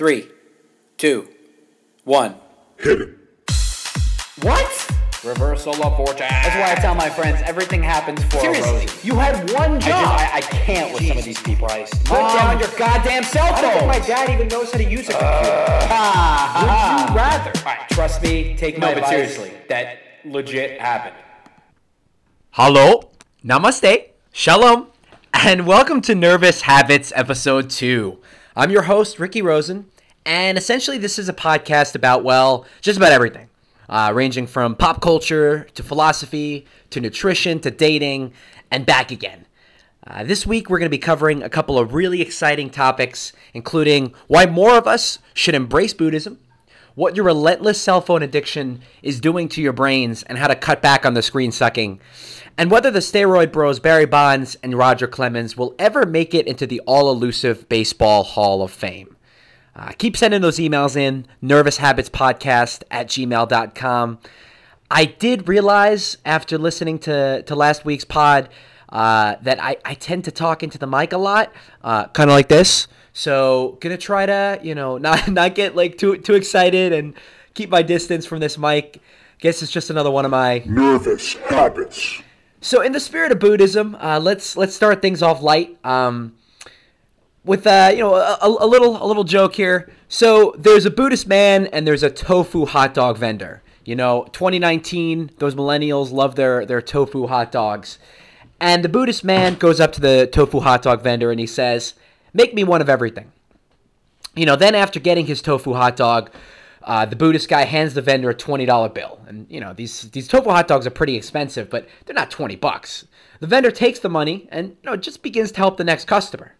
Three, two, one. Hit it. What? Reversal of fortune. That's why I tell my friends everything happens for a Seriously, reason. you had one I, job. just, I, I can't with some of these people. Christ. Put Mom, down your goddamn cell phone. I don't think phone. my dad even knows how to use a computer. Ah, Would you rather? All right, trust me. Take No, my but advice. seriously, that legit happened. Hello, namaste, shalom, and welcome to Nervous Habits episode 2. I'm your host, Ricky Rosen, and essentially this is a podcast about, well, just about everything, uh, ranging from pop culture to philosophy to nutrition to dating and back again. Uh, this week we're going to be covering a couple of really exciting topics, including why more of us should embrace Buddhism, what your relentless cell phone addiction is doing to your brains, and how to cut back on the screen sucking, and whether the steroid bros Barry Bonds and Roger Clemens will ever make it into the all elusive Baseball Hall of Fame. Uh, keep sending those emails in, nervoushabitspodcast at gmail.com. I did realize after listening to, to last week's pod uh, that I, I tend to talk into the mic a lot, uh, kind of like this. So gonna try to you know not not get like too too excited and keep my distance from this mic. Guess it's just another one of my Nervous habits. So, in the spirit of Buddhism, uh, let's let's start things off light um, with uh, you know a, a little a little joke here. So, there's a Buddhist man and there's a tofu hot dog vendor. You know, 2019, those millennials love their their tofu hot dogs, and the Buddhist man goes up to the tofu hot dog vendor and he says, "Make me one of everything." You know, then after getting his tofu hot dog, uh, the Buddhist guy hands the vendor a twenty dollar bill, and you know these these tofu hot dogs are pretty expensive, but they're not twenty bucks. The vendor takes the money and you know just begins to help the next customer.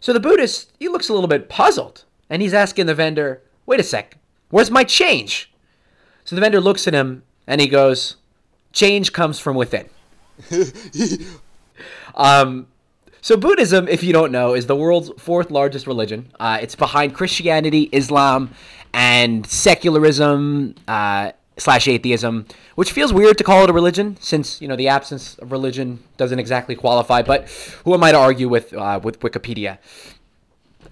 So the Buddhist he looks a little bit puzzled, and he's asking the vendor, "Wait a sec, where's my change?" So the vendor looks at him and he goes, "Change comes from within." um, so Buddhism, if you don't know, is the world's fourth largest religion. Uh, it's behind Christianity, Islam, and secularism uh, slash atheism, which feels weird to call it a religion, since you know the absence of religion doesn't exactly qualify. But who am I to argue with uh, with Wikipedia?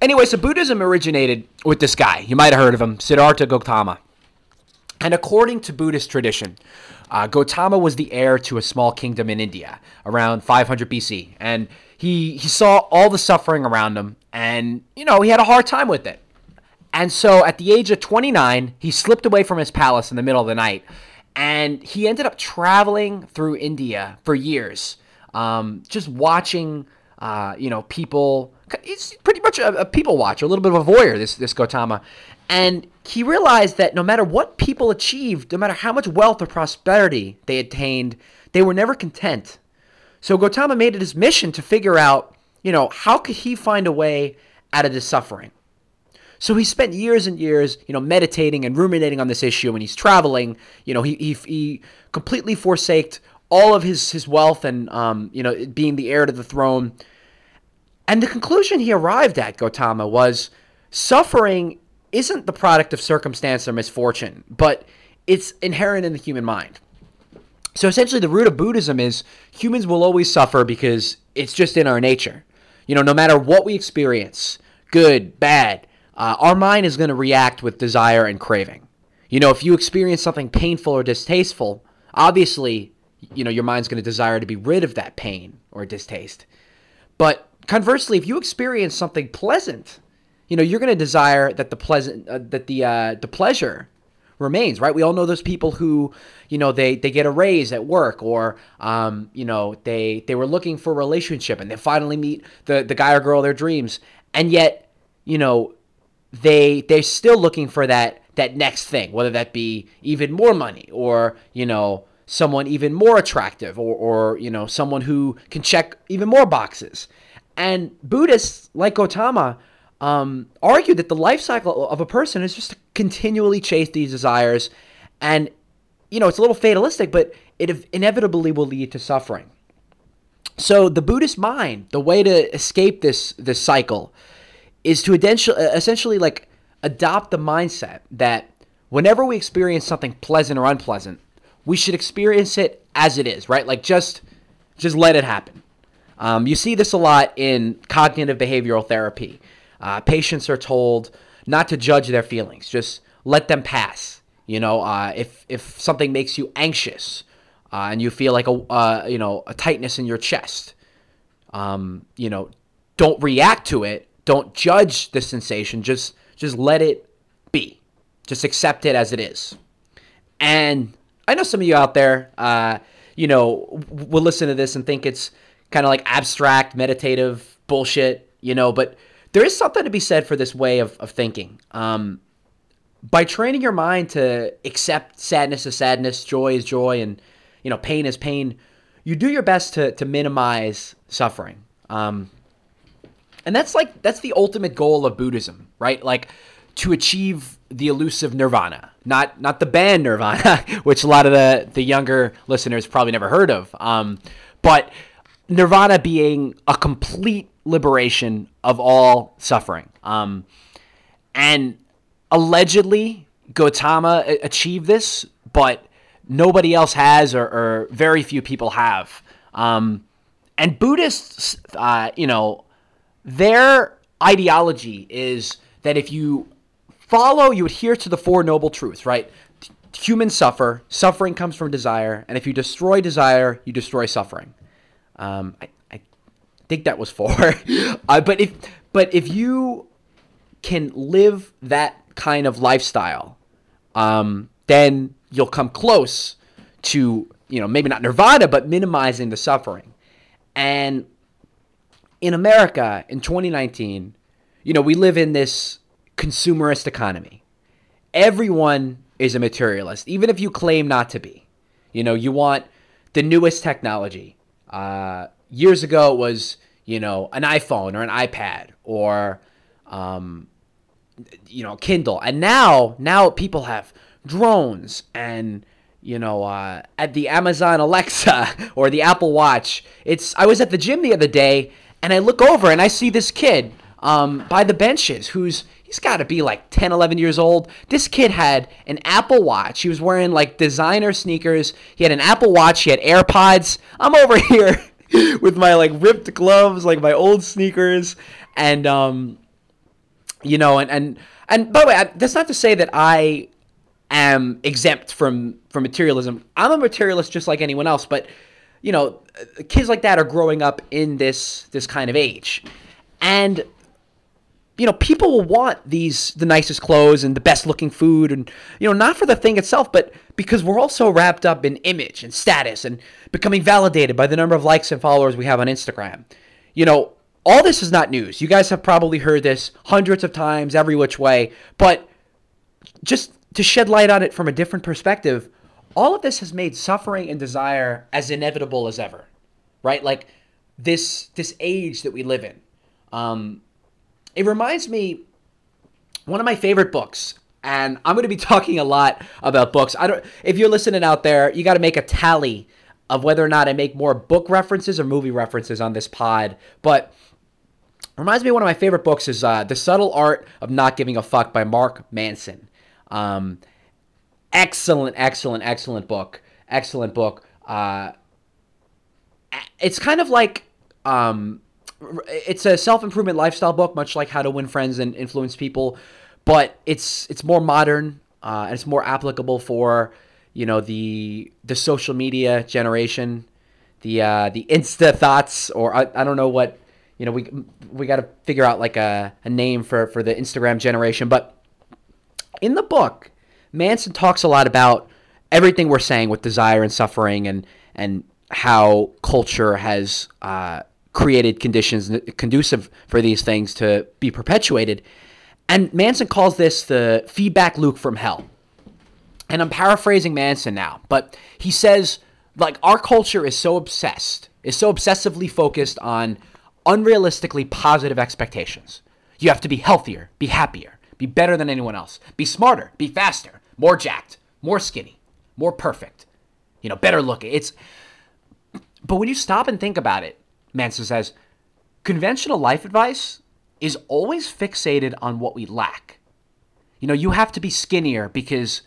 Anyway, so Buddhism originated with this guy. You might have heard of him, Siddhartha Gautama. And according to Buddhist tradition, uh, Gautama was the heir to a small kingdom in India around 500 BC, and he he saw all the suffering around him, and you know he had a hard time with it. And so, at the age of 29, he slipped away from his palace in the middle of the night, and he ended up traveling through India for years, um, just watching, uh, you know, people. He's pretty much a, a people watcher, a little bit of a voyeur. This this Gautama, and he realized that no matter what people achieved, no matter how much wealth or prosperity they attained, they were never content. So Gautama made it his mission to figure out, you know, how could he find a way out of this suffering. So he spent years and years, you know, meditating and ruminating on this issue. And he's traveling. You know, he he, he completely forsaked all of his his wealth and um, you know, being the heir to the throne. And the conclusion he arrived at, Gautama, was suffering isn't the product of circumstance or misfortune, but it's inherent in the human mind. So essentially, the root of Buddhism is humans will always suffer because it's just in our nature. You know, no matter what we experience, good, bad, uh, our mind is going to react with desire and craving. You know, if you experience something painful or distasteful, obviously, you know, your mind's going to desire to be rid of that pain or distaste. But conversely, if you experience something pleasant, you know, you're going to desire that the pleasant, uh, that the uh, the pleasure remains, right? We all know those people who, you know, they they get a raise at work, or um, you know, they they were looking for a relationship and they finally meet the the guy or girl of their dreams, and yet, you know, they they're still looking for that that next thing, whether that be even more money or you know someone even more attractive or, or you know someone who can check even more boxes. And Buddhists like Gautama um, argue that the life cycle of a person is just to continually chase these desires, and you know it's a little fatalistic, but it inevitably will lead to suffering. So the Buddhist mind, the way to escape this this cycle, is to essentially like adopt the mindset that whenever we experience something pleasant or unpleasant, we should experience it as it is, right? Like just just let it happen. Um, you see this a lot in cognitive behavioral therapy. Uh, patients are told, not to judge their feelings. Just let them pass. You know, uh, if if something makes you anxious uh, and you feel like a uh, you know a tightness in your chest, um, you know, don't react to it. Don't judge the sensation. Just just let it be. Just accept it as it is. And I know some of you out there, uh, you know, will listen to this and think it's kind of like abstract, meditative bullshit, you know, but there is something to be said for this way of, of thinking. Um, by training your mind to accept sadness as sadness, joy as joy, and you know pain as pain, you do your best to to minimize suffering. Um, and that's like that's the ultimate goal of Buddhism, right? Like to achieve the elusive nirvana, not not the band Nirvana, which a lot of the the younger listeners probably never heard of. Um, but nirvana being a complete liberation of all suffering. Um, and allegedly, Gautama achieved this, but nobody else has, or, or very few people have. Um, and Buddhists, uh, you know, their ideology is that if you follow, you adhere to the Four Noble Truths, right? Humans suffer, suffering comes from desire, and if you destroy desire, you destroy suffering. Um, I, I think that was four. uh, but if but if you can live that kind of lifestyle, um, then you'll come close to you know maybe not nirvana, but minimizing the suffering. And in America in 2019, you know we live in this consumerist economy. Everyone is a materialist, even if you claim not to be. You know, you want the newest technology. Uh, years ago, it was you know an iPhone or an iPad or um, you know Kindle, and now now people have drones and you know uh, at the Amazon Alexa or the Apple Watch. It's I was at the gym the other day and I look over and I see this kid um, by the benches who's he's got to be like 10 11 years old. This kid had an apple watch. He was wearing like designer sneakers. He had an apple watch. He had airpods. I'm over here with my like ripped gloves like my old sneakers. And um you know and and and by the way I, that's not to say that i am exempt from from materialism. I'm a materialist just like anyone else but you know kids like that are growing up in this this kind of age and you know, people will want these the nicest clothes and the best looking food and you know, not for the thing itself, but because we're also wrapped up in image and status and becoming validated by the number of likes and followers we have on Instagram. You know, all this is not news. You guys have probably heard this hundreds of times every which way, but just to shed light on it from a different perspective, all of this has made suffering and desire as inevitable as ever. Right? Like this this age that we live in. Um, it reminds me one of my favorite books and i'm going to be talking a lot about books i don't if you're listening out there you got to make a tally of whether or not i make more book references or movie references on this pod but reminds me of one of my favorite books is uh, the subtle art of not giving a fuck by mark manson um, excellent excellent excellent book. Excellent book. Uh, it's kind of like um, it's a self improvement lifestyle book, much like How to Win Friends and Influence People, but it's it's more modern uh, and it's more applicable for you know the the social media generation, the uh, the Insta thoughts, or I, I don't know what you know we we got to figure out like a, a name for for the Instagram generation, but in the book, Manson talks a lot about everything we're saying with desire and suffering and and how culture has uh, created conditions conducive for these things to be perpetuated. And Manson calls this the feedback loop from hell. And I'm paraphrasing Manson now, but he says, like, our culture is so obsessed, is so obsessively focused on unrealistically positive expectations. You have to be healthier, be happier, be better than anyone else, be smarter, be faster, more jacked, more skinny, more perfect, you know, better looking. It's, but when you stop and think about it, Manson says, conventional life advice is always fixated on what we lack. You know, you have to be skinnier because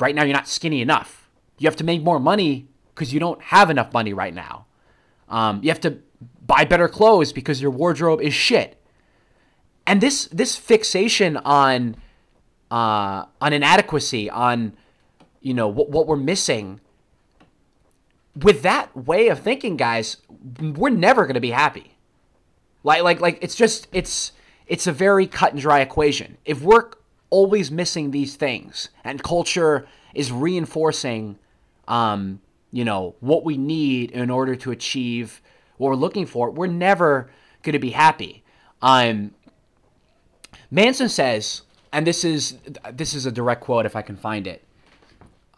right now you're not skinny enough. You have to make more money because you don't have enough money right now. Um, you have to buy better clothes because your wardrobe is shit. and this this fixation on uh, on inadequacy, on you know what what we're missing. With that way of thinking, guys, we're never going to be happy. Like like like it's just it's it's a very cut and dry equation. If we're always missing these things and culture is reinforcing um, you know, what we need in order to achieve what we're looking for, we're never going to be happy. Um, Manson says, and this is this is a direct quote if I can find it,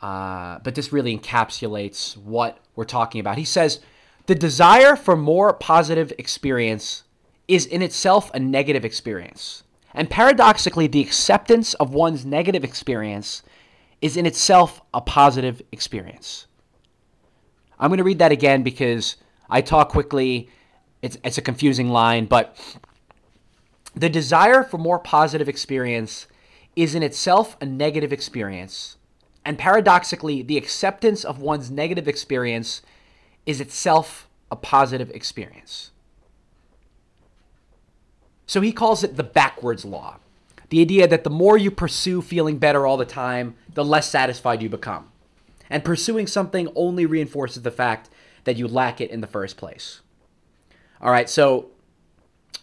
uh, but this really encapsulates what we're talking about. He says, "The desire for more positive experience is in itself a negative experience, and paradoxically, the acceptance of one's negative experience is in itself a positive experience." I'm going to read that again because I talk quickly. It's, it's a confusing line, but the desire for more positive experience is in itself a negative experience. And paradoxically, the acceptance of one's negative experience is itself a positive experience. So he calls it the backwards law the idea that the more you pursue feeling better all the time, the less satisfied you become. And pursuing something only reinforces the fact that you lack it in the first place. All right, so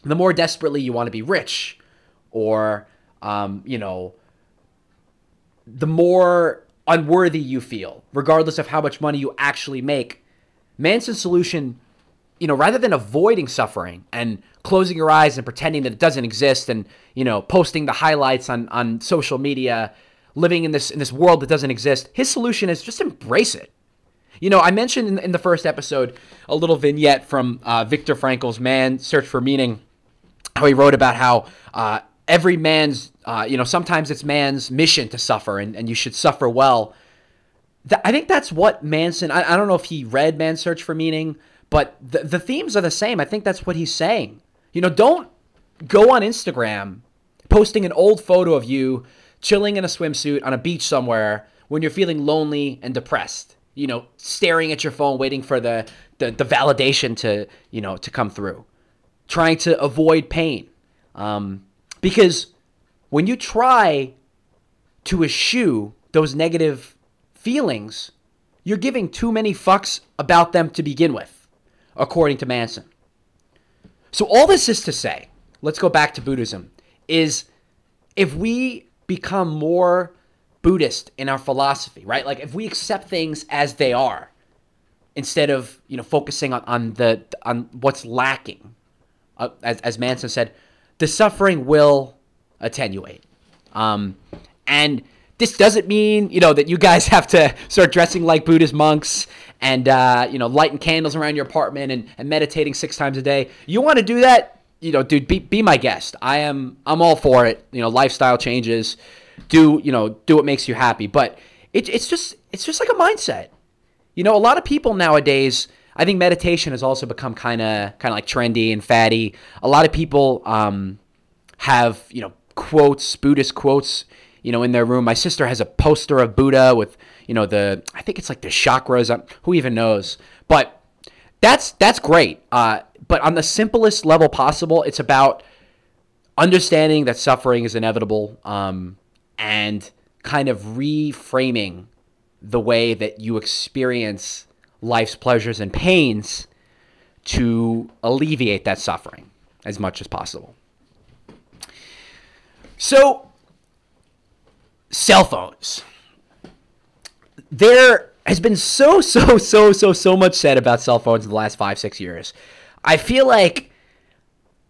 the more desperately you want to be rich, or, um, you know, the more unworthy you feel, regardless of how much money you actually make, Manson's solution, you know, rather than avoiding suffering and closing your eyes and pretending that it doesn't exist and, you know, posting the highlights on, on social media living in this in this world that doesn't exist. His solution is just embrace it. You know, I mentioned in, in the first episode a little vignette from uh, Viktor Frankl's "Man Search for Meaning," how he wrote about how uh, every man's, uh, you know, sometimes it's man's mission to suffer, and, and you should suffer well. I think that's what Manson. I, I don't know if he read "Man Search for Meaning," but the the themes are the same. I think that's what he's saying. You know, don't go on Instagram posting an old photo of you chilling in a swimsuit on a beach somewhere when you're feeling lonely and depressed you know staring at your phone waiting for the, the, the validation to you know to come through trying to avoid pain um, because when you try to eschew those negative feelings you're giving too many fucks about them to begin with according to manson so all this is to say let's go back to buddhism is if we become more Buddhist in our philosophy, right? Like if we accept things as they are, instead of you know focusing on, on the on what's lacking, uh, as as Manson said, the suffering will attenuate. Um, and this doesn't mean you know that you guys have to start dressing like Buddhist monks and uh, you know lighting candles around your apartment and, and meditating six times a day. You want to do that? you know, dude, be, be my guest. I am, I'm all for it. You know, lifestyle changes, do, you know, do what makes you happy. But it, it's just, it's just like a mindset. You know, a lot of people nowadays, I think meditation has also become kind of, kind of like trendy and fatty. A lot of people um, have, you know, quotes, Buddhist quotes, you know, in their room. My sister has a poster of Buddha with, you know, the, I think it's like the chakras. Who even knows? But that's that's great. Uh, but on the simplest level possible, it's about understanding that suffering is inevitable um, and kind of reframing the way that you experience life's pleasures and pains to alleviate that suffering as much as possible. So, cell phones. There has been so, so, so, so, so much said about cell phones in the last five, six years. I feel like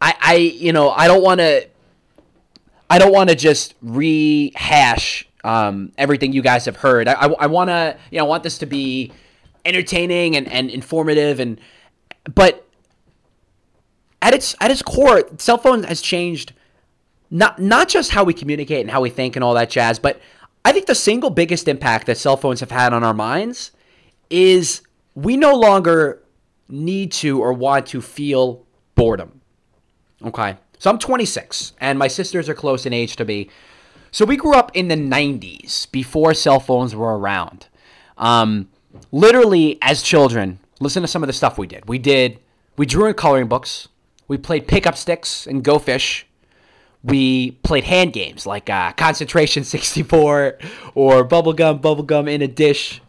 I, I you know, I don't want to, I don't want to just rehash um, everything you guys have heard. I, I, I want to, you know, I want this to be entertaining and, and informative and, but at its at its core, cell phone has changed not not just how we communicate and how we think and all that jazz, but I think the single biggest impact that cell phones have had on our minds is we no longer need to or want to feel boredom. Okay. So I'm 26 and my sisters are close in age to me. So we grew up in the 90s before cell phones were around. Um, literally, as children, listen to some of the stuff we did. We did, we drew in coloring books. We played pickup sticks and go fish. we played hand games like uh, Concentration 64 or Bubblegum, Bubblegum in a Dish.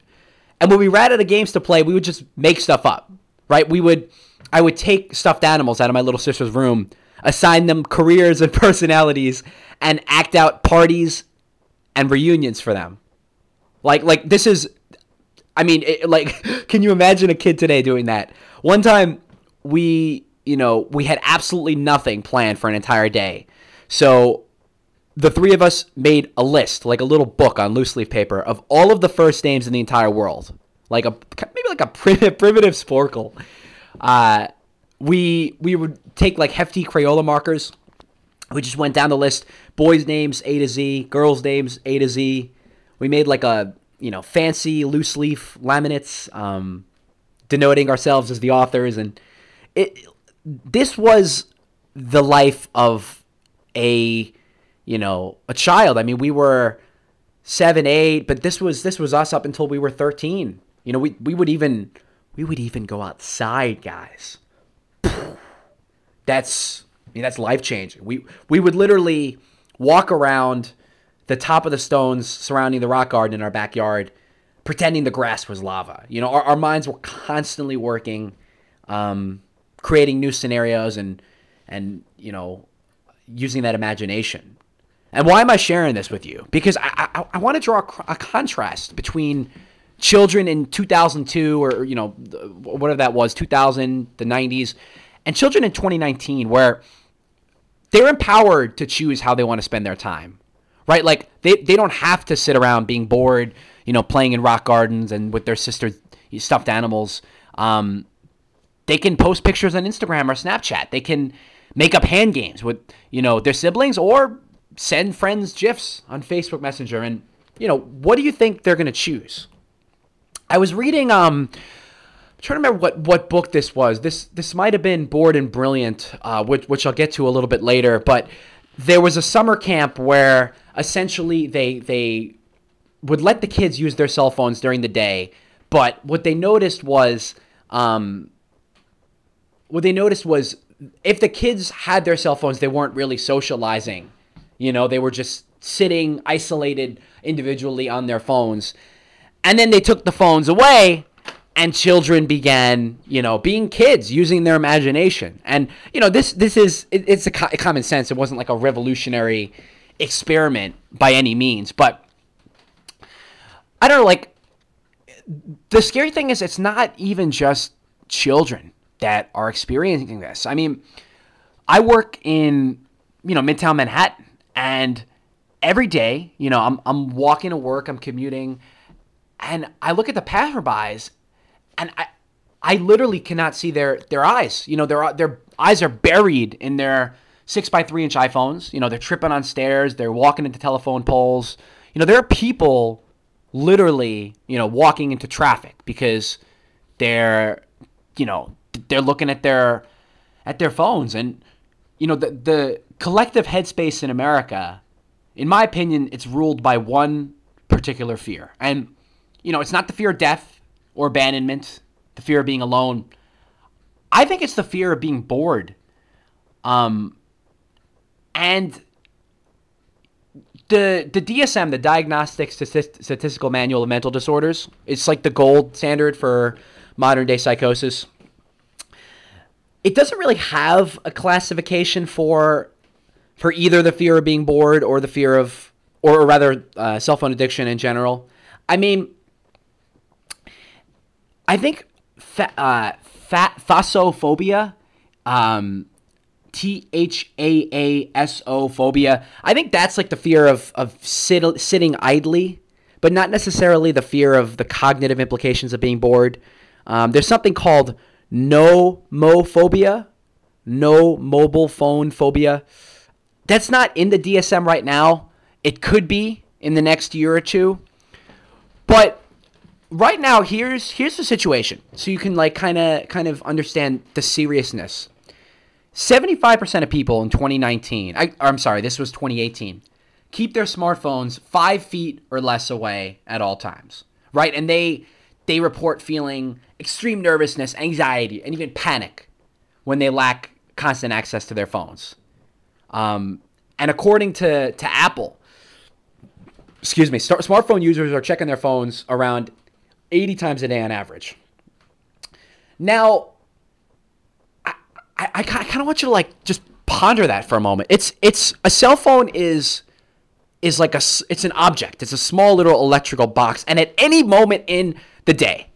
And when we ran out of games to play, we would just make stuff up, right? We would, I would take stuffed animals out of my little sister's room, assign them careers and personalities, and act out parties and reunions for them. Like, like this is, I mean, it, like, can you imagine a kid today doing that? One time, we, you know, we had absolutely nothing planned for an entire day. So the three of us made a list, like a little book on loose leaf paper, of all of the first names in the entire world, like a maybe like a primitive, primitive Sporcle. Uh, we we would take like hefty Crayola markers. We just went down the list: boys' names A to Z, girls' names A to Z. We made like a you know fancy loose leaf laminates, um, denoting ourselves as the authors, and it. This was the life of a you know a child. I mean we were seven eight but this was this was us up until we were 13 you know we, we would even we would even go outside guys. That's I mean, that's life changing we we would literally walk around the top of the stones surrounding the rock garden in our backyard pretending the grass was lava you know our, our minds were constantly working um, creating new scenarios and and you know using that imagination. And why am I sharing this with you? Because I, I, I want to draw a, a, contrast between children in 2002 or, you know, whatever that was, 2000, the 90s, and children in 2019 where they're empowered to choose how they want to spend their time, right? Like they, they don't have to sit around being bored, you know, playing in rock gardens and with their sister stuffed animals. Um, they can post pictures on Instagram or Snapchat. They can make up hand games with you know their siblings or send friends gifs on Facebook Messenger and you know what do you think they're to choose? I was reading um I'm trying to remember what what book this was. This this might have been Bored and Brilliant, uh, which which I'll get to a little bit later, but there was a summer camp where essentially they they would let the kids use their cell phones during the day, but what they noticed was um, what they noticed was if the kids had their cell phones, they weren't really socializing. You know, they were just sitting isolated individually on their phones. And then they took the phones away and children began, you know, being kids, using their imagination. And you know, this this is it, it's a, co- common sense. It wasn't like a revolutionary experiment by any means, but I don't know like the scary thing is it's not even just children that are experiencing this. I mean, I work in, you know, Midtown Manhattan and every day, you know, I'm, I'm walking to work, I'm commuting, and I look at the passerbys and I, I literally cannot see their, their eyes. You know, their, their eyes are buried in their six by three inch iPhones. You know, they're tripping on stairs, they're walking into telephone poles. You know, there are people literally, you know, walking into traffic because they're, you know, they're looking at their at their phones and you know the the collective headspace in America in my opinion it's ruled by one particular fear and you know it's not the fear of death or abandonment the fear of being alone I think it's the fear of being bored um and the the DSM, the Diagnostic Statistical Manual of Mental Disorders, it's like the gold standard for modern day psychosis it doesn't really have a classification for for either the fear of being bored or the fear of or rather uh, cell phone addiction in general. I mean, I think fa- uh, um, T H A A S O phobia. I think that's like the fear of of sit- sitting idly, but not necessarily the fear of the cognitive implications of being bored. Um, there's something called nomophobia, no mobile phone phobia. That's not in the DSM right now. It could be in the next year or two. But right now here's here's the situation so you can like kind of kind of understand the seriousness. 75% of people in 2019, I, I'm sorry, this was 2018, keep their smartphones five feet or less away at all times, right? And they they report feeling extreme nervousness, anxiety, and even panic when they lack constant access to their phones. Um, and according to to Apple, excuse me, smartphone users are checking their phones around 80 times a day on average. Now, I, I, kind of want you to like just ponder that for a moment. It's it's a cell phone is is like a it's an object. It's a small little electrical box, and at any moment in the day,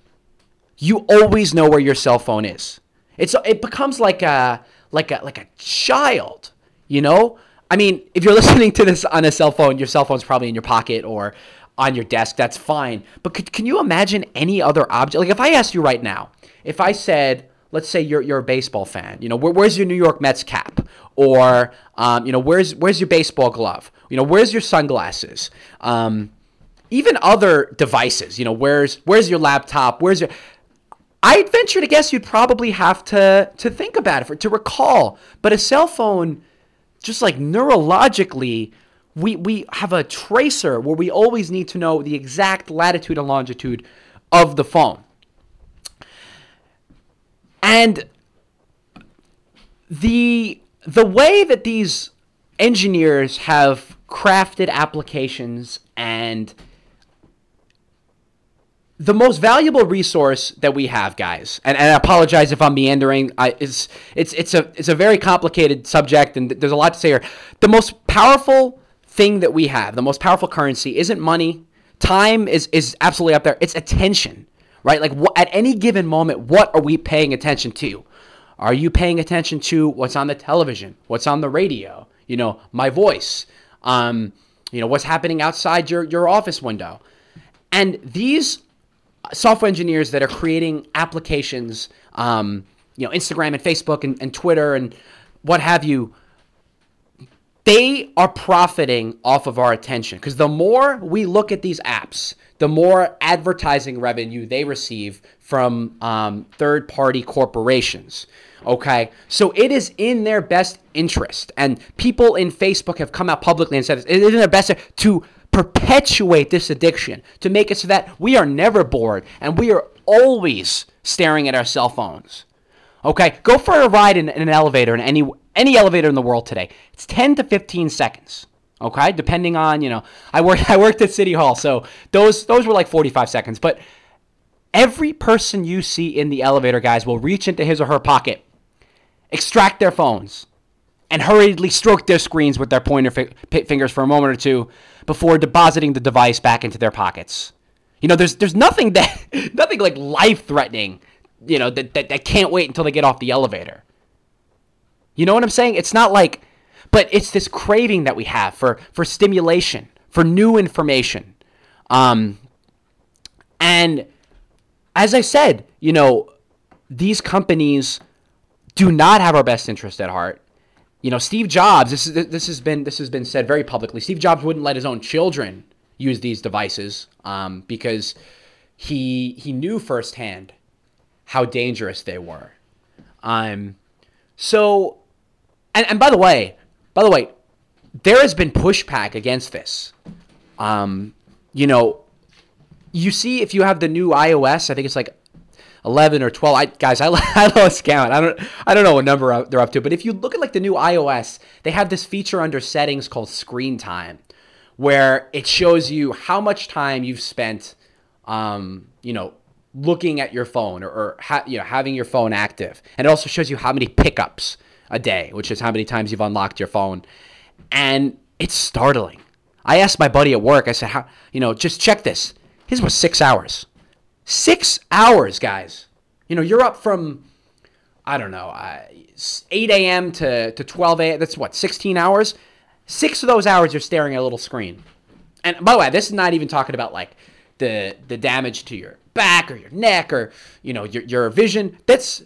you always know where your cell phone is. It's it becomes like a like a like a child, you know. I mean, if you're listening to this on a cell phone, your cell phone's probably in your pocket or on your desk. That's fine. But could, can you imagine any other object? Like if I asked you right now, if I said, let's say you're you're a baseball fan, you know, where, where's your New York Mets cap, or um, you know, where's where's your baseball glove, you know, where's your sunglasses, um, even other devices, you know, where's where's your laptop, where's your I'd venture to guess you'd probably have to to think about it for to recall. But a cell phone, just like neurologically, we we have a tracer where we always need to know the exact latitude and longitude of the phone. And the the way that these engineers have crafted applications and the most valuable resource that we have, guys, and, and I apologize if I'm meandering. I, it's it's it's a it's a very complicated subject, and there's a lot to say here. The most powerful thing that we have, the most powerful currency, isn't money. Time is is absolutely up there. It's attention, right? Like wh- at any given moment, what are we paying attention to? Are you paying attention to what's on the television, what's on the radio? You know, my voice. Um, you know, what's happening outside your your office window, and these software engineers that are creating applications, um, you know, Instagram and Facebook and, and Twitter and what have you, they are profiting off of our attention. Because the more we look at these apps, the more advertising revenue they receive from um, third party corporations. Okay, so it is in their best interest, and people in Facebook have come out publicly and said it is in their best to perpetuate this addiction, to make it so that we are never bored and we are always staring at our cell phones. Okay, go for a ride in, in an elevator in any any elevator in the world today. It's 10 to 15 seconds. Okay, depending on you know, I worked I worked at City Hall, so those those were like 45 seconds. But every person you see in the elevator, guys, will reach into his or her pocket, extract their phones, and hurriedly stroke their screens with their pointer fi- fingers for a moment or two before depositing the device back into their pockets. You know, there's there's nothing that nothing like life threatening, you know, that, that that can't wait until they get off the elevator. You know what I'm saying? It's not like but it's this craving that we have for for stimulation, for new information. Um and as I said, you know, these companies do not have our best interest at heart. You know, Steve Jobs. This is this has been this has been said very publicly. Steve Jobs wouldn't let his own children use these devices um, because he he knew firsthand how dangerous they were. Um, so, and and by the way, by the way, there has been pushback against this. Um, you know, you see if you have the new iOS, I think it's like 11 or 12 I, guys I, I lost count. I don't i don't know what number they're up to but if you look at like the new ios they have this feature under settings called screen time where it shows you how much time you've spent um, you know looking at your phone or, or ha- you know having your phone active. And it also shows you how many pickups a day which is how many times you've unlocked your phone and it's startling i asked my buddy at work i said how you know just check this his was six hours Six hours, guys. You know, you're up from, I don't know, uh, 8 a.m. to, to 12 a.m. That's what, 16 hours? Six of those hours you're staring at a little screen. And by the way, this is not even talking about like the the damage to your back or your neck or you know your your vision. That's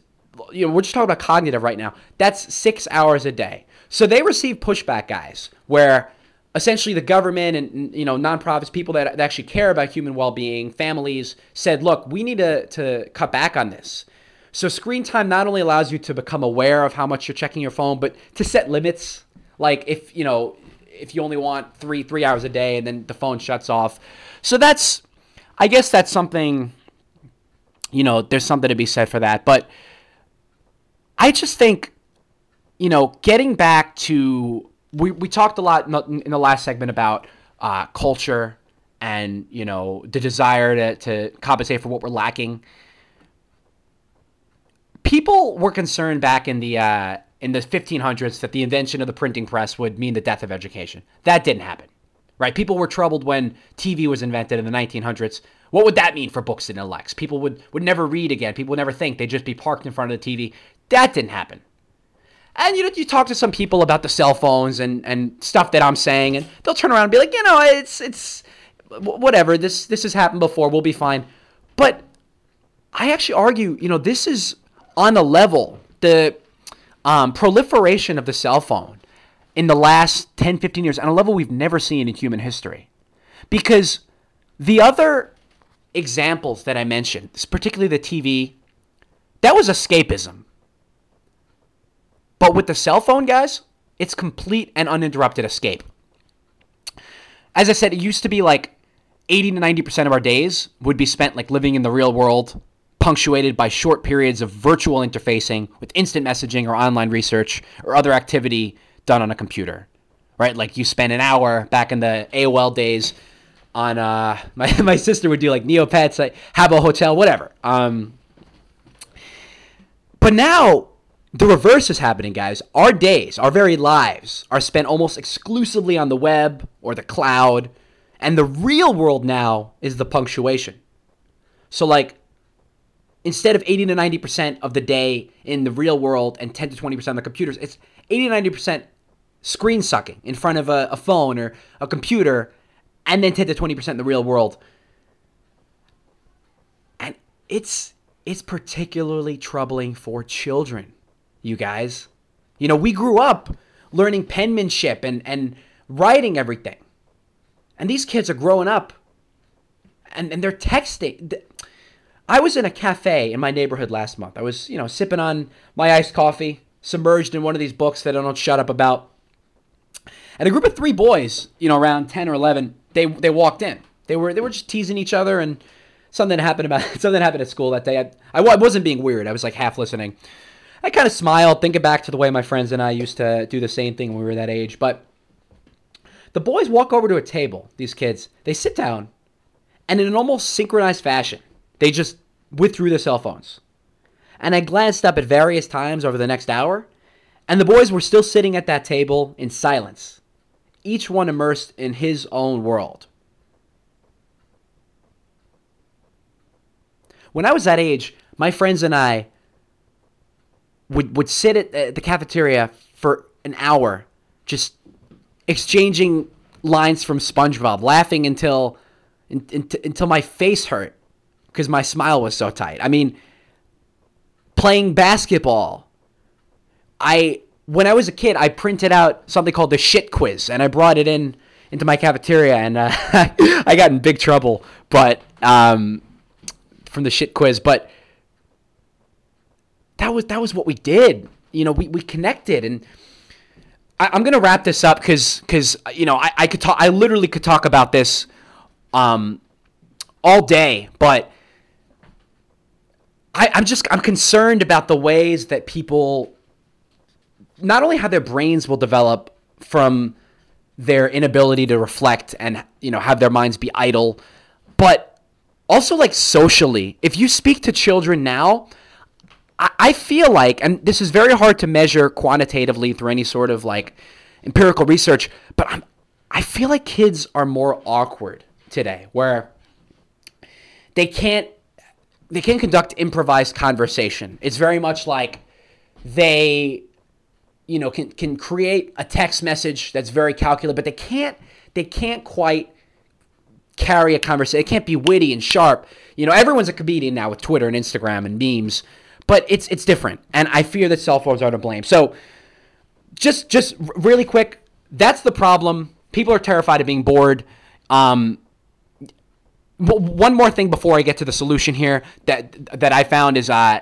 you know we're just talking about cognitive right now. That's six hours a day. So they receive pushback, guys, where essentially the government and you know nonprofits people that, that actually care about human well-being families said look we need to, to cut back on this so screen time not only allows you to become aware of how much you're checking your phone but to set limits like if you know if you only want three three hours a day and then the phone shuts off so that's i guess that's something you know there's something to be said for that but i just think you know getting back to we we talked a lot in the, last segment about uh, culture and you know the desire to to compensate for what we're lacking. People were concerned back in the uh, in the 1500s that the invention of the printing press would mean the death of education. That didn't happen, right? People were troubled when TV was invented in the 1900s. What would that mean for books and intellects? People would would never read again. People would never think. They'd just be parked in front of the TV. That didn't happen. And you know, you talk to some people about the cell phones and, and stuff that I'm saying, and they'll turn around and be like, you know, it's it's whatever. This this has happened before. We'll be fine. But I actually argue, you know, this is on the level the um, proliferation of the cell phone in the last 10, 15 years on a level we've never seen in human history. Because the other examples that I mentioned, particularly the TV, that was escapism. But with the cell phone, guys, it's complete and uninterrupted escape. As I said, it used to be like 80 to 90% of our days would be spent like living in the real world, punctuated by short periods of virtual interfacing with instant messaging or online research or other activity done on a computer. Right? Like you spend an hour back in the AOL days on uh my, my sister would do like Neopets, like Habbo Hotel, whatever. Um but now the reverse is happening, guys. Our days, our very lives, are spent almost exclusively on the web or the cloud. And the real world now is the punctuation. So, like, instead of 80 to 90% of the day in the real world and 10 to 20% on the computers, it's 80 to 90% screen sucking in front of a, a phone or a computer, and then 10 to 20% in the real world. And it's it's particularly troubling for children you guys. You know, we grew up learning penmanship and, and writing everything. And these kids are growing up and, and they're texting. I was in a cafe in my neighborhood last month. I was, you know, sipping on my iced coffee, submerged in one of these books that I don't shut up about. And a group of three boys, you know, around 10 or 11, they, they walked in. They were, they were just teasing each other and something happened about something happened at school that day. I, I wasn't being weird. I was like half listening. I kind of smiled, thinking back to the way my friends and I used to do the same thing when we were that age. But the boys walk over to a table, these kids, they sit down, and in an almost synchronized fashion, they just withdrew their cell phones. And I glanced up at various times over the next hour, and the boys were still sitting at that table in silence, each one immersed in his own world. When I was that age, my friends and I would would sit at the cafeteria for an hour, just exchanging lines from SpongeBob, laughing until in, in, until my face hurt because my smile was so tight. I mean, playing basketball. I when I was a kid, I printed out something called the shit quiz, and I brought it in into my cafeteria, and uh, I got in big trouble. But um, from the shit quiz, but that was that was what we did. You know, we, we connected and I, am gonna wrap this up because because you know I, I could talk I literally could talk about this um all day, but I, I'm just I'm concerned about the ways that people not only how their brains will develop from their inability to reflect and you know have their minds be idle, but also like socially. If you speak to children now, I, feel like, and this is very hard to measure quantitatively through any sort of like empirical research, but I'm, I feel like kids are more awkward today, where they can't they can't conduct improvised conversation. It's very much like they you know can can create a text message that's very calculated, but they can't they can't quite carry a conversation. It can't be witty and sharp. You know, everyone's a comedian now with Twitter and Instagram and memes but it's it's different, and I fear that cell phones are to blame. So, just just really quick, that's the problem. People are terrified of being bored. Um, one more thing before I get to the solution here that that I found is uh,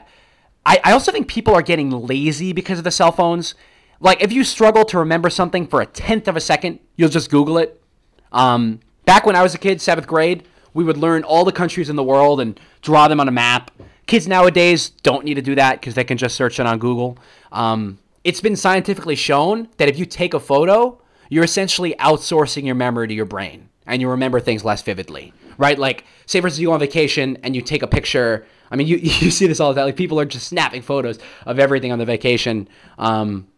I, I also think people are getting lazy because of the cell phones. Like if you struggle to remember something for a tenth of a second, you'll just Google it. Um, back when I was a kid, seventh grade, we would learn all the countries in the world and draw them on a map. Kids nowadays don't need to do that because they can just search it on Google. Um, it's been scientifically shown that if you take a photo, you're essentially outsourcing your memory to your brain and you remember things less vividly, right? Like, say, for instance, you go on vacation and you take a picture. I mean, you, you see this all the time. Like, people are just snapping photos of everything on the vacation. Um,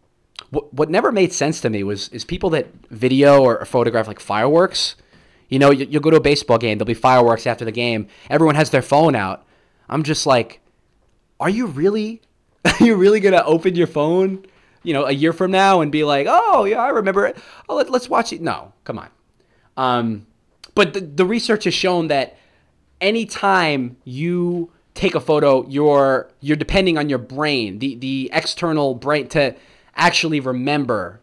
what, what never made sense to me was is people that video or, photograph like fireworks. You know, you, you'll go to a baseball game, there'll be fireworks after the game. Everyone has their phone out. I'm just like, are you really, are you really gonna open your phone, you know, a year from now and be like, oh yeah, I remember it. Oh, let, let's watch it. No, come on. Um, but the, the research has shown that anytime you take a photo, you're you're depending on your brain, the the external brain to actually remember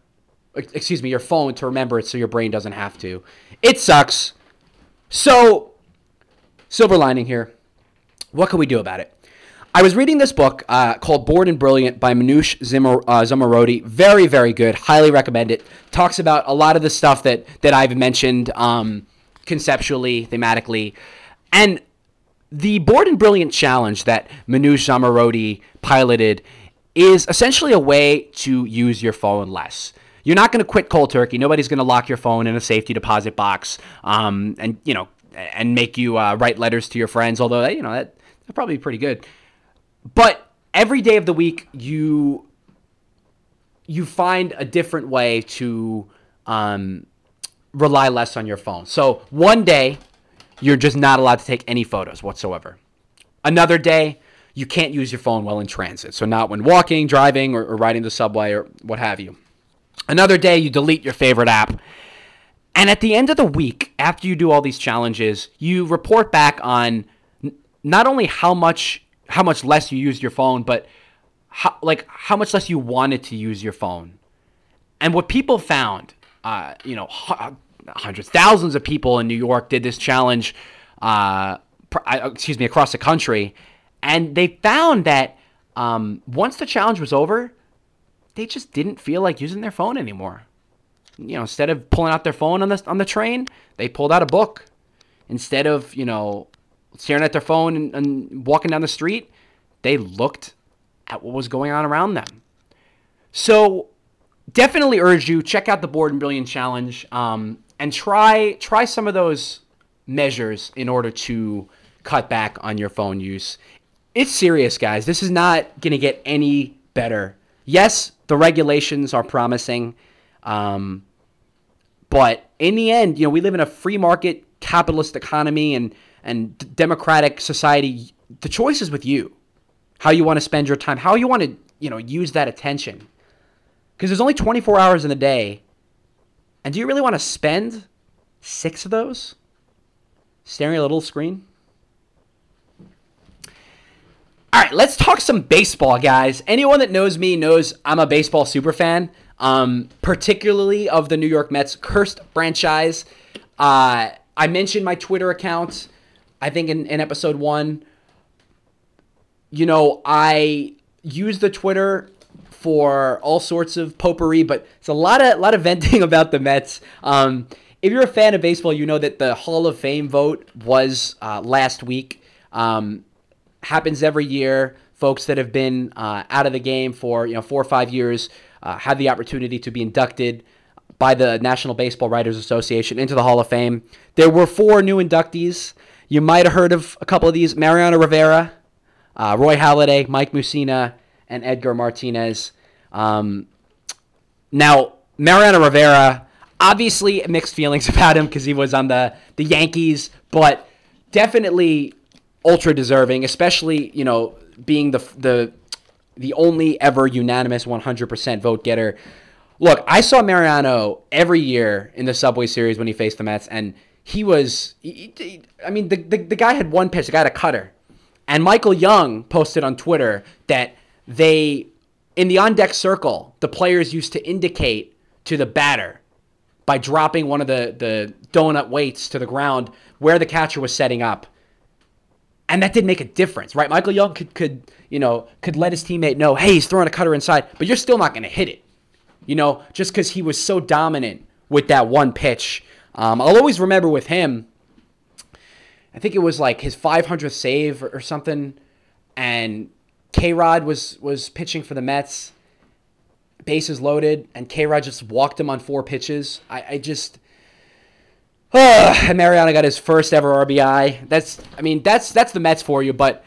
excuse me, your phone to remember it so your brain doesn't have to. It sucks. So silver lining here. What can we do about it? I was reading this book uh, called Bored and Brilliant by Manoush Zimmer, uh, Zomorodi. Very, very good. Highly recommend it. Talks about a lot of the stuff that, that I've mentioned um, conceptually, thematically. And the Bored and Brilliant challenge that Manoush Zomorodi piloted is essentially a way to use your phone less. You're not going to quit cold turkey. Nobody's going to lock your phone in a safety deposit box um, and, you know, and make you uh, write letters to your friends, although, you know, that, that'd probably be pretty good. But every day of the week, you you find a different way to um, rely less on your phone. So one day, you're just not allowed to take any photos whatsoever. Another day, you can't use your phone while in transit. So not when walking, driving, or, or riding the subway or what have you. Another day, you delete your favorite app. And at the end of the week, after you do all these challenges, you report back on not only how much how much less you used your phone, but how, like how much less you wanted to use your phone. And what people found, uh, you know, hundreds, thousands of people in New York did this challenge, uh, excuse me, across the country, and they found that um, once the challenge was over, they just didn't feel like using their phone anymore. You know, instead of pulling out their phone on the on the train, they pulled out a book. Instead of you know staring at their phone and, and walking down the street, they looked at what was going on around them. So definitely urge you check out the Bored and Brilliant Challenge um, and try try some of those measures in order to cut back on your phone use. It's serious, guys. This is not going to get any better. Yes, the regulations are promising, um, but in the end, you know, we live in a free market capitalist economy, and and democratic society, the choice is with you. How you want to spend your time, how you want to, you know, use that attention. Because there's only 24 hours in the day. And do you really want to spend six of those staring at a little screen? All right, let's talk some baseball, guys. Anyone that knows me knows I'm a baseball super fan, um, particularly of the New York Mets cursed franchise. Uh, I mentioned my Twitter account. I think in, in episode one, you know, I use the Twitter for all sorts of potpourri, but it's a lot of lot of venting about the Mets. Um, if you're a fan of baseball, you know that the Hall of Fame vote was uh, last week. Um, happens every year. Folks that have been uh, out of the game for you know four or five years uh, have the opportunity to be inducted by the National Baseball Writers Association into the Hall of Fame. There were four new inductees. You might have heard of a couple of these Mariano Rivera, uh, Roy Halladay, Mike Mussina, and Edgar Martinez. Um, now, Mariano Rivera, obviously mixed feelings about him because he was on the, the Yankees, but definitely ultra deserving, especially, you know, being the, the, the only ever unanimous 100% vote getter. Look, I saw Mariano every year in the Subway Series when he faced the Mets, and – he was, I mean, the, the, the guy had one pitch, the guy had a cutter. And Michael Young posted on Twitter that they, in the on deck circle, the players used to indicate to the batter by dropping one of the, the donut weights to the ground where the catcher was setting up. And that did make a difference, right? Michael Young could, could you know, could let his teammate know, hey, he's throwing a cutter inside, but you're still not going to hit it, you know, just because he was so dominant with that one pitch um, I'll always remember with him. I think it was like his 500th save or, or something, and K Rod was was pitching for the Mets. bases loaded, and K Rod just walked him on four pitches. I, I just. And Mariano got his first ever RBI. That's, I mean, that's that's the Mets for you. But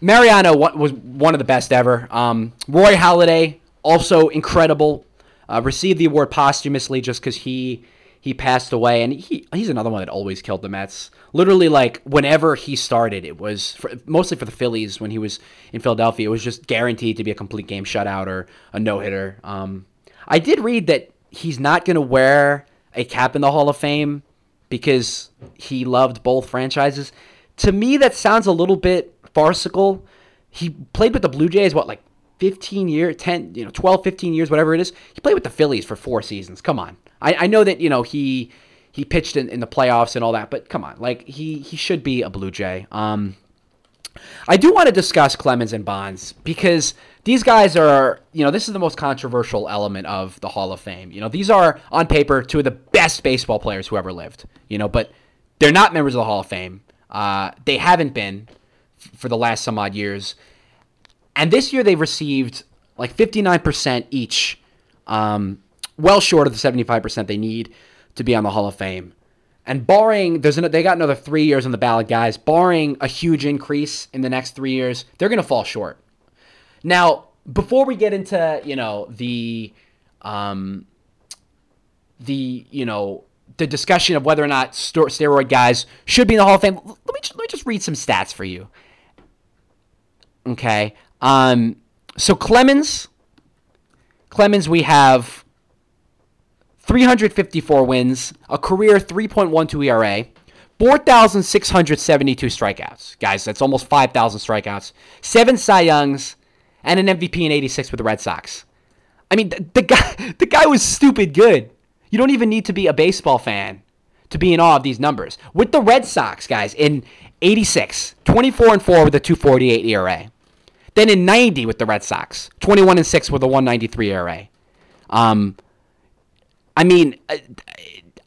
Mariano was one of the best ever. Um, Roy Halladay also incredible. Uh, received the award posthumously just because he he passed away, and he he's another one that always killed the Mets. Literally, like whenever he started, it was for, mostly for the Phillies when he was in Philadelphia. It was just guaranteed to be a complete game shutout or a no hitter. Um, I did read that he's not going to wear a cap in the Hall of Fame because he loved both franchises. To me, that sounds a little bit farcical. He played with the Blue Jays, what, like 15 years, 10, you know, 12, 15 years, whatever it is. He played with the Phillies for four seasons. Come on. I, I know that, you know, he he pitched in, in the playoffs and all that, but come on. Like, he, he should be a Blue Jay. Um, I do want to discuss Clemens and Bonds because these guys are, you know, this is the most controversial element of the Hall of Fame. You know, these are on paper two of the best baseball players who ever lived. You know, but they're not members of the Hall of Fame. Uh, they haven't been for the last some odd years, and this year they've received like 59% each, um, well short of the 75% they need to be on the Hall of Fame. And barring, there's an, they got another three years on the ballot, guys. Barring a huge increase in the next three years, they're going to fall short. Now, before we get into you know the, um, the you know the discussion of whether or not steroid guys should be in the Hall of Fame, let me just, let me just read some stats for you. Okay, um, so Clemens, Clemens, we have 354 wins, a career 3.12 ERA, 4,672 strikeouts. Guys, that's almost 5,000 strikeouts. Seven Cy Youngs, and an MVP in 86 with the Red Sox. I mean, the, the guy the guy was stupid good. You don't even need to be a baseball fan to be in awe of these numbers. With the Red Sox, guys, in 86, 24 and 4 with a 248 ERA. Then in 90 with the Red Sox, 21 and 6 with a 193 ERA. Um, I mean, uh,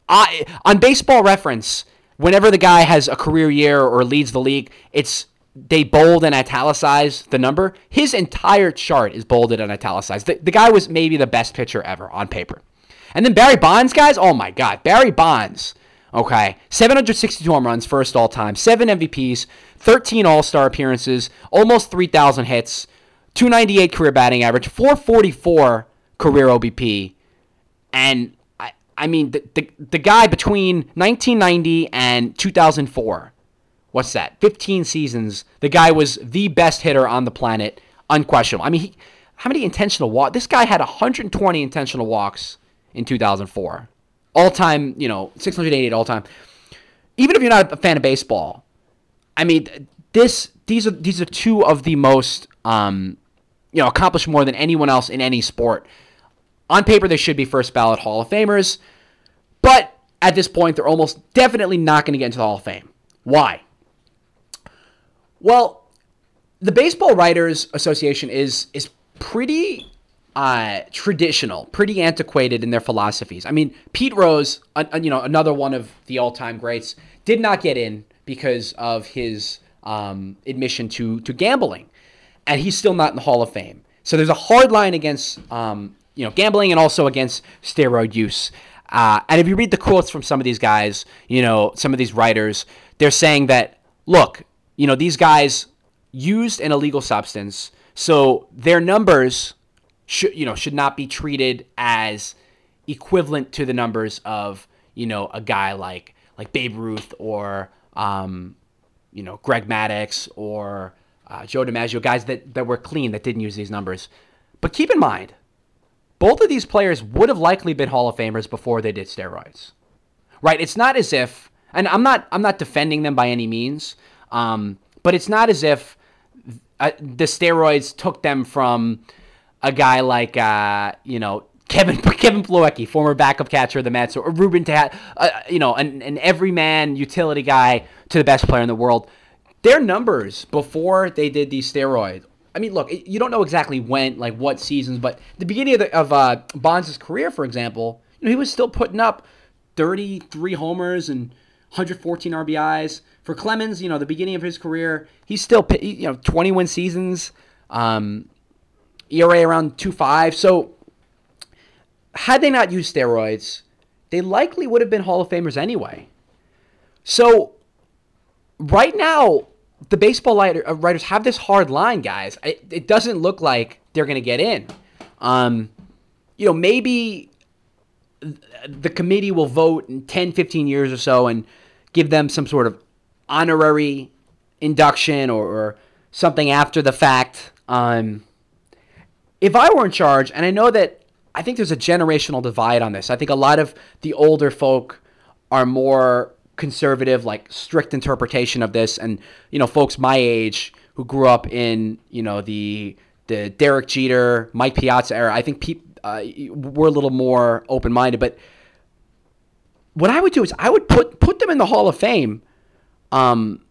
I, on baseball reference, whenever the guy has a career year or leads the league, it's they bold and italicize the number. His entire chart is bolded and italicized. The, the guy was maybe the best pitcher ever on paper. And then Barry Bonds, guys, oh my God, Barry Bonds. Okay, 762 home runs, first all time, seven MVPs, 13 All Star appearances, almost 3,000 hits, 298 career batting average, 444 career OBP, and I, I mean the, the the guy between 1990 and 2004, what's that? 15 seasons. The guy was the best hitter on the planet, unquestionable. I mean, he, how many intentional walks? This guy had 120 intentional walks in 2004 all time, you know, 688 all time. Even if you're not a fan of baseball, I mean, this these are these are two of the most um, you know, accomplished more than anyone else in any sport. On paper, they should be first ballot Hall of Famers, but at this point, they're almost definitely not going to get into the Hall of Fame. Why? Well, the Baseball Writers Association is is pretty uh, traditional, pretty antiquated in their philosophies. I mean, Pete Rose, you know, another one of the all-time greats, did not get in because of his um, admission to to gambling, and he's still not in the Hall of Fame. So there's a hard line against um, you know gambling and also against steroid use. Uh, and if you read the quotes from some of these guys, you know, some of these writers, they're saying that look, you know, these guys used an illegal substance, so their numbers should you know should not be treated as equivalent to the numbers of you know a guy like like Babe Ruth or um, you know Greg Maddux or uh, Joe DiMaggio, guys that that were clean that didn't use these numbers. But keep in mind, both of these players would have likely been Hall of Famers before they did steroids, right? It's not as if, and I'm not I'm not defending them by any means, um, but it's not as if uh, the steroids took them from a guy like uh, you know Kevin Kevin Plawecki, former backup catcher of the Mets, or Ruben Tat, uh, you know, an, an everyman utility guy to the best player in the world. Their numbers before they did these steroids. I mean, look, you don't know exactly when, like what seasons, but the beginning of, the, of uh, Bonds' career, for example, you know, he was still putting up 33 homers and 114 RBIs. For Clemens, you know, the beginning of his career, he's still, you know, 20 win seasons. Um, ERA around two five. So had they not used steroids, they likely would have been Hall of Famers anyway. So, right now, the baseball uh, writers have this hard line, guys. It, it doesn't look like they're going to get in. Um, you know, maybe the committee will vote in 10, 15 years or so and give them some sort of honorary induction or, or something after the fact. Um, if I were in charge, and I know that I think there's a generational divide on this, I think a lot of the older folk are more conservative, like strict interpretation of this, and you know, folks my age who grew up in you know the the Derek Jeter, Mike Piazza era, I think pe- uh, we're a little more open minded. But what I would do is I would put put them in the Hall of Fame, um,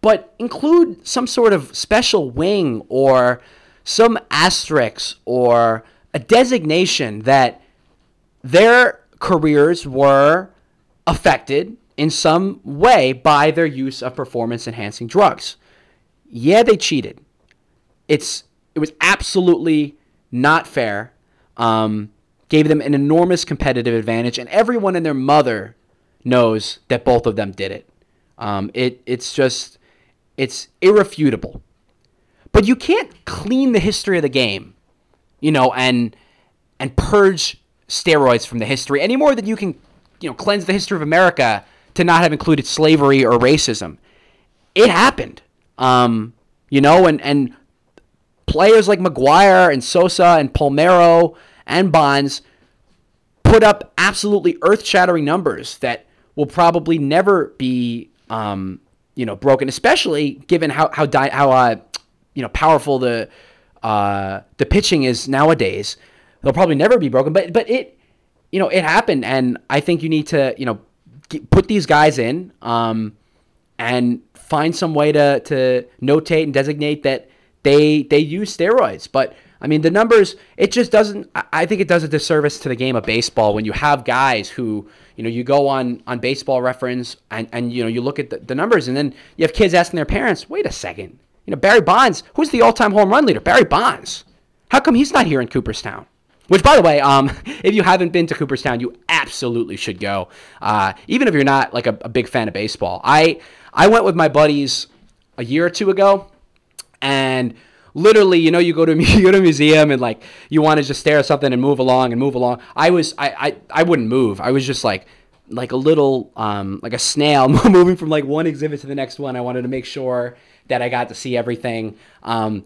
but include some sort of special wing or some asterisk or a designation that their careers were affected in some way by their use of performance enhancing drugs. Yeah, they cheated. It's it was absolutely not fair. Um, gave them an enormous competitive advantage, and everyone and their mother knows that both of them did it. Um, it it's just it's irrefutable. But you can't clean the history of the game, you know, and and purge steroids from the history any more than you can, you know, cleanse the history of America to not have included slavery or racism. It happened, um, you know, and and players like McGwire and Sosa and Palmeiro and Bonds put up absolutely earth-shattering numbers that will probably never be, um, you know, broken. Especially given how how di- how uh, you know powerful the uh, the pitching is nowadays. They'll probably never be broken. But but it, you know, it happened, and I think you need to you know get, put these guys in um, and find some way to to notate and designate that they they use steroids. But I mean, the numbers it just doesn't. I think it does a disservice to the game of baseball when you have guys who you know you go on on Baseball Reference and and you know you look at the, the numbers and then you have kids asking their parents, wait a second, you know Barry Bonds, who's the all-time home run leader? Barry Bonds. How come he's not here in Cooperstown? Which, by the way, um, if you haven't been to Cooperstown, you absolutely should go. Uh, even if you're not like a, a big fan of baseball, I I went with my buddies a year or two ago, and literally, you know, you go to you go to a museum and like you want to just stare at something and move along and move along. I was I I, I wouldn't move. I was just like like a little um like a snail moving from like one exhibit to the next one. I wanted to make sure that I got to see everything. Um,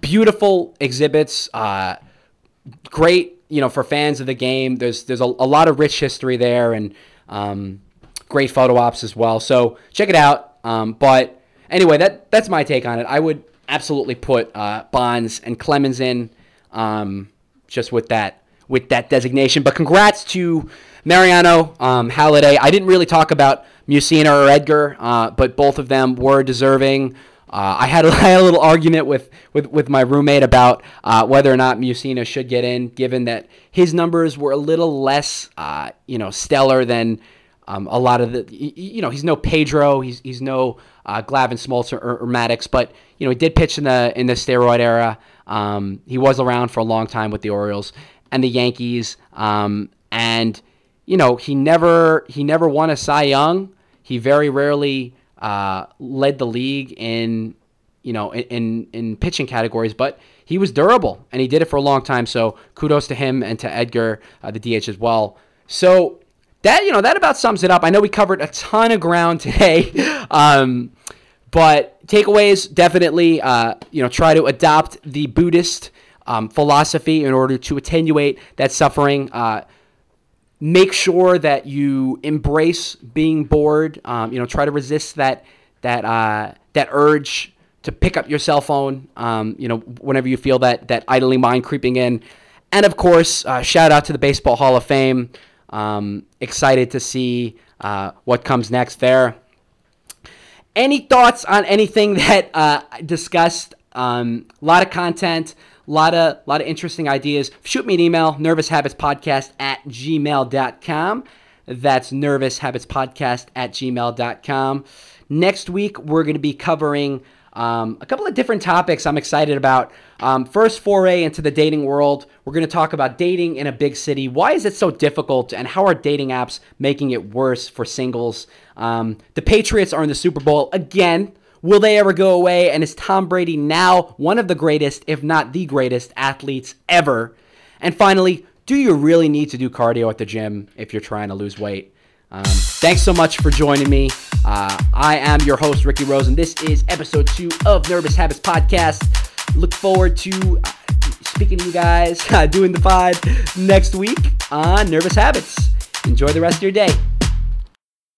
beautiful exhibits. Uh, great, you know, for fans of the game. There's there's a, a lot of rich history there and um, great photo ops as well. So check it out. Um, but anyway, that that's my take on it. I would absolutely put uh, Bonds and Clemens in um, just with that with that designation. But congrats to Mariano um, Halladay. I didn't really talk about Mussina or Edgar, uh, but both of them were deserving. Uh, I had a, I had a little argument with, with, with my roommate about uh, whether or not Mussina should get in, given that his numbers were a little less, uh, you know, stellar than um, a lot of the. You know, he's no Pedro, he's he's no uh, Glavine Smoltz or, or Maddux, but you know, he did pitch in the in the steroid era. Um, he was around for a long time with the Orioles and the Yankees, um, and you know, he never he never won a Cy Young. He very rarely uh, led the league in you know in in pitching categories, but he was durable and he did it for a long time. So kudos to him and to Edgar, uh, the DH as well. So that you know that about sums it up. I know we covered a ton of ground today, um, but takeaways definitely uh, you know try to adopt the Buddhist um, philosophy in order to attenuate that suffering. Uh, make sure that you embrace being bored. Um, you know, try to resist that that uh, that urge to pick up your cell phone. Um, you know, whenever you feel that that idling mind creeping in. And of course, uh, shout out to the Baseball Hall of Fame. Um, excited to see uh, what comes next there. Any thoughts on anything that uh, I discussed? A um, lot of content a lot of lot of interesting ideas. Shoot me an email, nervoushabitspodcast at gmail.com. That's nervoushabitspodcast at gmail.com. Next week, we're going to be covering Um, a couple of different topics I'm excited about. Um, first, foray into the dating world. We're going to talk about dating in a big city. Why is it so difficult, and how are dating apps making it worse for singles? Um, the Patriots are in the Super Bowl again. Will they ever go away? And is Tom Brady now one of the greatest, if not the greatest, athletes ever? And finally, do you really need to do cardio at the gym if you're trying to lose weight? Um, thanks so much for joining me. Uh, I am your host, Ricky Rose, and this is episode two of Nervous Habits Podcast. Look forward to uh, speaking to you guys, doing the pod next week on Nervous Habits. Enjoy the rest of your day.